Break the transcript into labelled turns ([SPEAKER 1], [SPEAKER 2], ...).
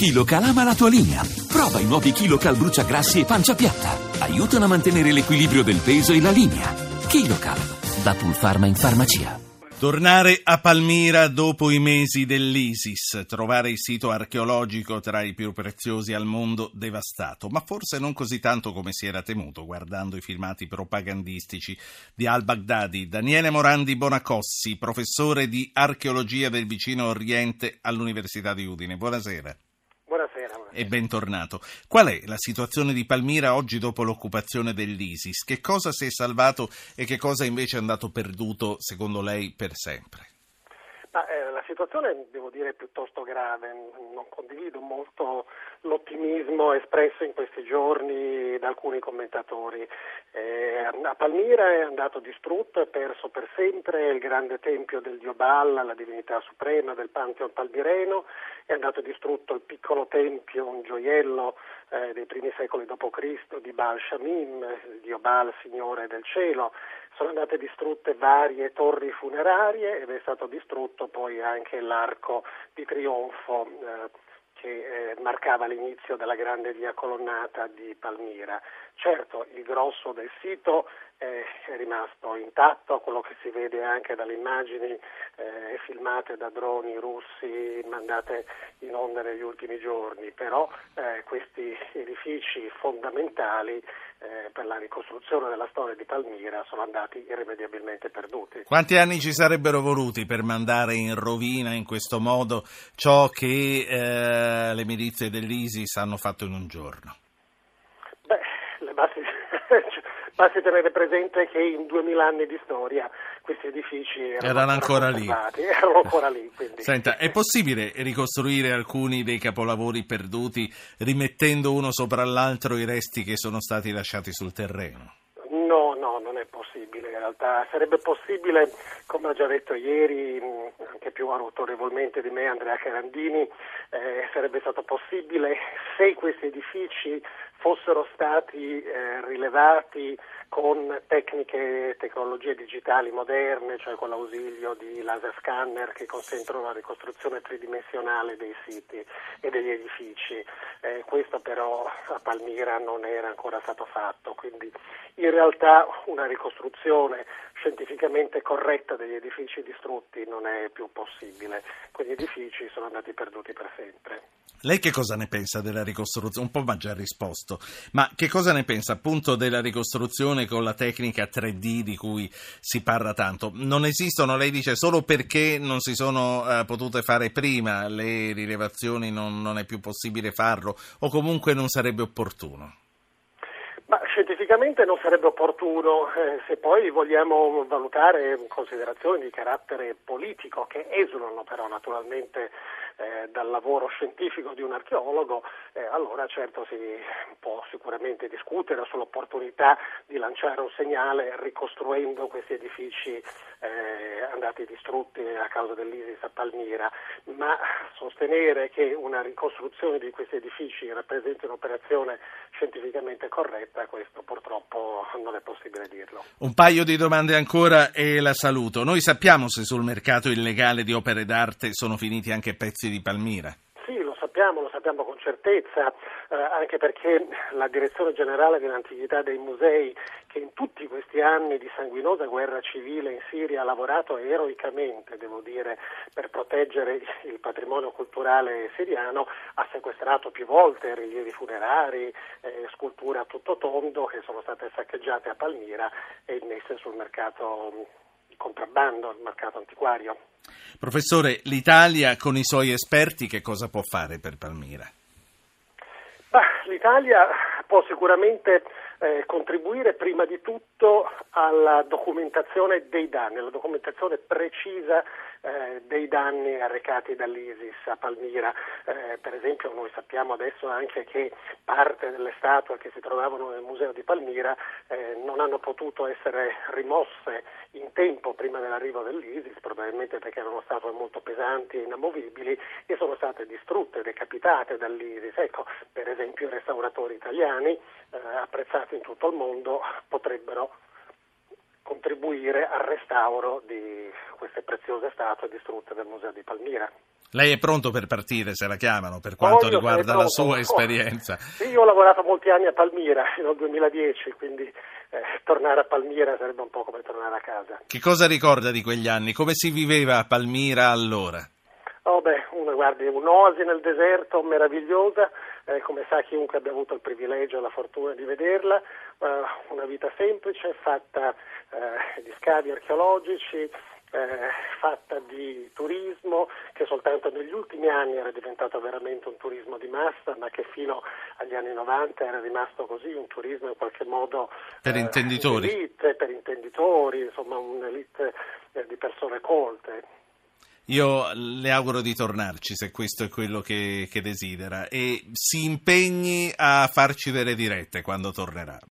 [SPEAKER 1] KiloCal ama la tua linea. Prova i nuovi KiloCal bruciagrassi e pancia piatta. Aiutano a mantenere l'equilibrio del peso e la linea. KiloCal, da Pulpharma in farmacia.
[SPEAKER 2] Tornare a Palmira dopo i mesi dell'ISIS, trovare il sito archeologico tra i più preziosi al mondo devastato, ma forse non così tanto come si era temuto guardando i filmati propagandistici di al-Baghdadi. Daniele Morandi Bonacossi, professore di archeologia del vicino Oriente all'Università di Udine. Buonasera e bentornato. Qual è la situazione di Palmira oggi dopo l'occupazione dell'ISIS? Che cosa si è salvato e che cosa invece è andato perduto, secondo lei, per sempre?
[SPEAKER 3] Ma, eh, situazione, devo dire, piuttosto grave. Non condivido molto l'ottimismo espresso in questi giorni da alcuni commentatori. Eh, a Palmira è andato distrutto e perso per sempre il grande tempio del dio Baal, la divinità suprema del Pantheon palmireno, è andato distrutto il piccolo tempio, un gioiello eh, dei primi secoli d.C. di Baal Shamim, il dio Baal, signore del cielo sono andate distrutte varie torri funerarie ed è stato distrutto poi anche l'arco di trionfo eh, che eh, marcava l'inizio della grande via colonnata di Palmira. Certo, il grosso del sito eh, è rimasto intatto, quello che si vede anche dalle immagini eh, filmate da droni russi mandate in onda negli ultimi giorni, però eh, questi edifici fondamentali eh, per la ricostruzione della storia di Palmira sono andati irrimediabilmente perduti.
[SPEAKER 2] Quanti anni ci sarebbero voluti per mandare in rovina in questo modo ciò che eh, le milizie dell'ISIS hanno fatto in un giorno?
[SPEAKER 3] Basi Basti tenere presente che in duemila anni di storia questi edifici erano,
[SPEAKER 2] erano ancora lì.
[SPEAKER 3] Erano ancora lì
[SPEAKER 2] Senta, è possibile ricostruire alcuni dei capolavori perduti rimettendo uno sopra l'altro i resti che sono stati lasciati sul terreno?
[SPEAKER 3] No, no, non è possibile in realtà. Sarebbe possibile, come ho già detto ieri, anche più autorevolmente di me Andrea Carandini, eh, sarebbe stato possibile se questi edifici fossero stati eh, rilevati con tecniche e tecnologie digitali moderne, cioè con l'ausilio di laser scanner che consentono la ricostruzione tridimensionale dei siti e degli edifici. Eh, questo però a Palmira non era ancora stato fatto, quindi in realtà una ricostruzione scientificamente corretta degli edifici distrutti non è più possibile. Quegli edifici sono andati perduti per sempre.
[SPEAKER 2] Lei che cosa ne pensa della ricostruzione? Un po' mi ha già risposto, ma che cosa ne pensa appunto della ricostruzione con la tecnica 3D di cui si parla tanto? Non esistono, lei dice, solo perché non si sono uh, potute fare prima le rilevazioni non, non è più possibile farlo o comunque non sarebbe opportuno?
[SPEAKER 3] Ma scientificamente non sarebbe opportuno, eh, se poi vogliamo valutare considerazioni di carattere politico che esulano però naturalmente eh, dal lavoro scientifico di un archeologo, eh, allora certo si può sicuramente discutere sull'opportunità di lanciare un segnale ricostruendo questi edifici eh, andati distrutti a causa dell'ISIS a Palmira, ma sostenere che una ricostruzione di questi edifici rappresenti un'operazione scientificamente corretta, questo purtroppo non è possibile dirlo.
[SPEAKER 2] Un paio di domande ancora e la saluto. Noi sappiamo se sul mercato illegale di opere d'arte sono finiti anche pezzi di Palmira?
[SPEAKER 3] Sì, lo sappiamo, lo sappiamo con certezza, eh, anche perché la Direzione Generale dell'Antichità dei Musei, che in tutti questi anni di sanguinosa guerra civile in Siria ha lavorato eroicamente, devo dire, per proteggere il patrimonio culturale siriano, ha sequestrato più volte rilievi funerari, eh, sculture a tutto tondo che sono state saccheggiate a Palmira e messe sul mercato contrabbando, il mercato antiquario.
[SPEAKER 2] Professore, l'Italia con i suoi esperti che cosa può fare per Palmira?
[SPEAKER 3] Bah, L'Italia può sicuramente eh, contribuire prima di tutto alla documentazione dei danni, alla documentazione precisa eh, dei danni arrecati dall'ISIS a Palmira. Eh, per esempio noi sappiamo adesso anche che parte delle statue che si trovavano nel museo di Palmira eh, non hanno potuto essere rimosse in tempo prima dell'arrivo dell'ISIS, probabilmente perché erano statue molto pesanti e inamovibili e sono state distrutte, decapitate dall'ISIS. Ecco, per esempio i restauratori italiani eh, apprezzati in tutto il mondo potrebbero contribuire al restauro di queste preziose statue distrutte del Museo di Palmira.
[SPEAKER 2] Lei è pronto per partire se la chiamano per quanto
[SPEAKER 3] Voglio,
[SPEAKER 2] riguarda la sua esperienza?
[SPEAKER 3] Sì, io ho lavorato molti anni a Palmira fino al 2010, quindi eh, tornare a Palmira sarebbe un po' come tornare a casa.
[SPEAKER 2] Che cosa ricorda di quegli anni? Come si viveva a Palmira allora?
[SPEAKER 3] Oh beh, uno guardi un'oasi nel deserto meravigliosa, eh, come sa chiunque abbia avuto il privilegio e la fortuna di vederla, eh, una vita semplice, fatta eh, di scavi archeologici, eh, fatta di turismo che soltanto negli ultimi anni era diventato veramente un turismo di massa, ma che fino agli anni 90 era rimasto così, un turismo in qualche modo
[SPEAKER 2] Per intenditori.
[SPEAKER 3] elite, per intenditori, insomma un'elite eh, di persone colte.
[SPEAKER 2] Io le auguro di tornarci se questo è quello che, che desidera e si impegni a farci delle dirette quando tornerà.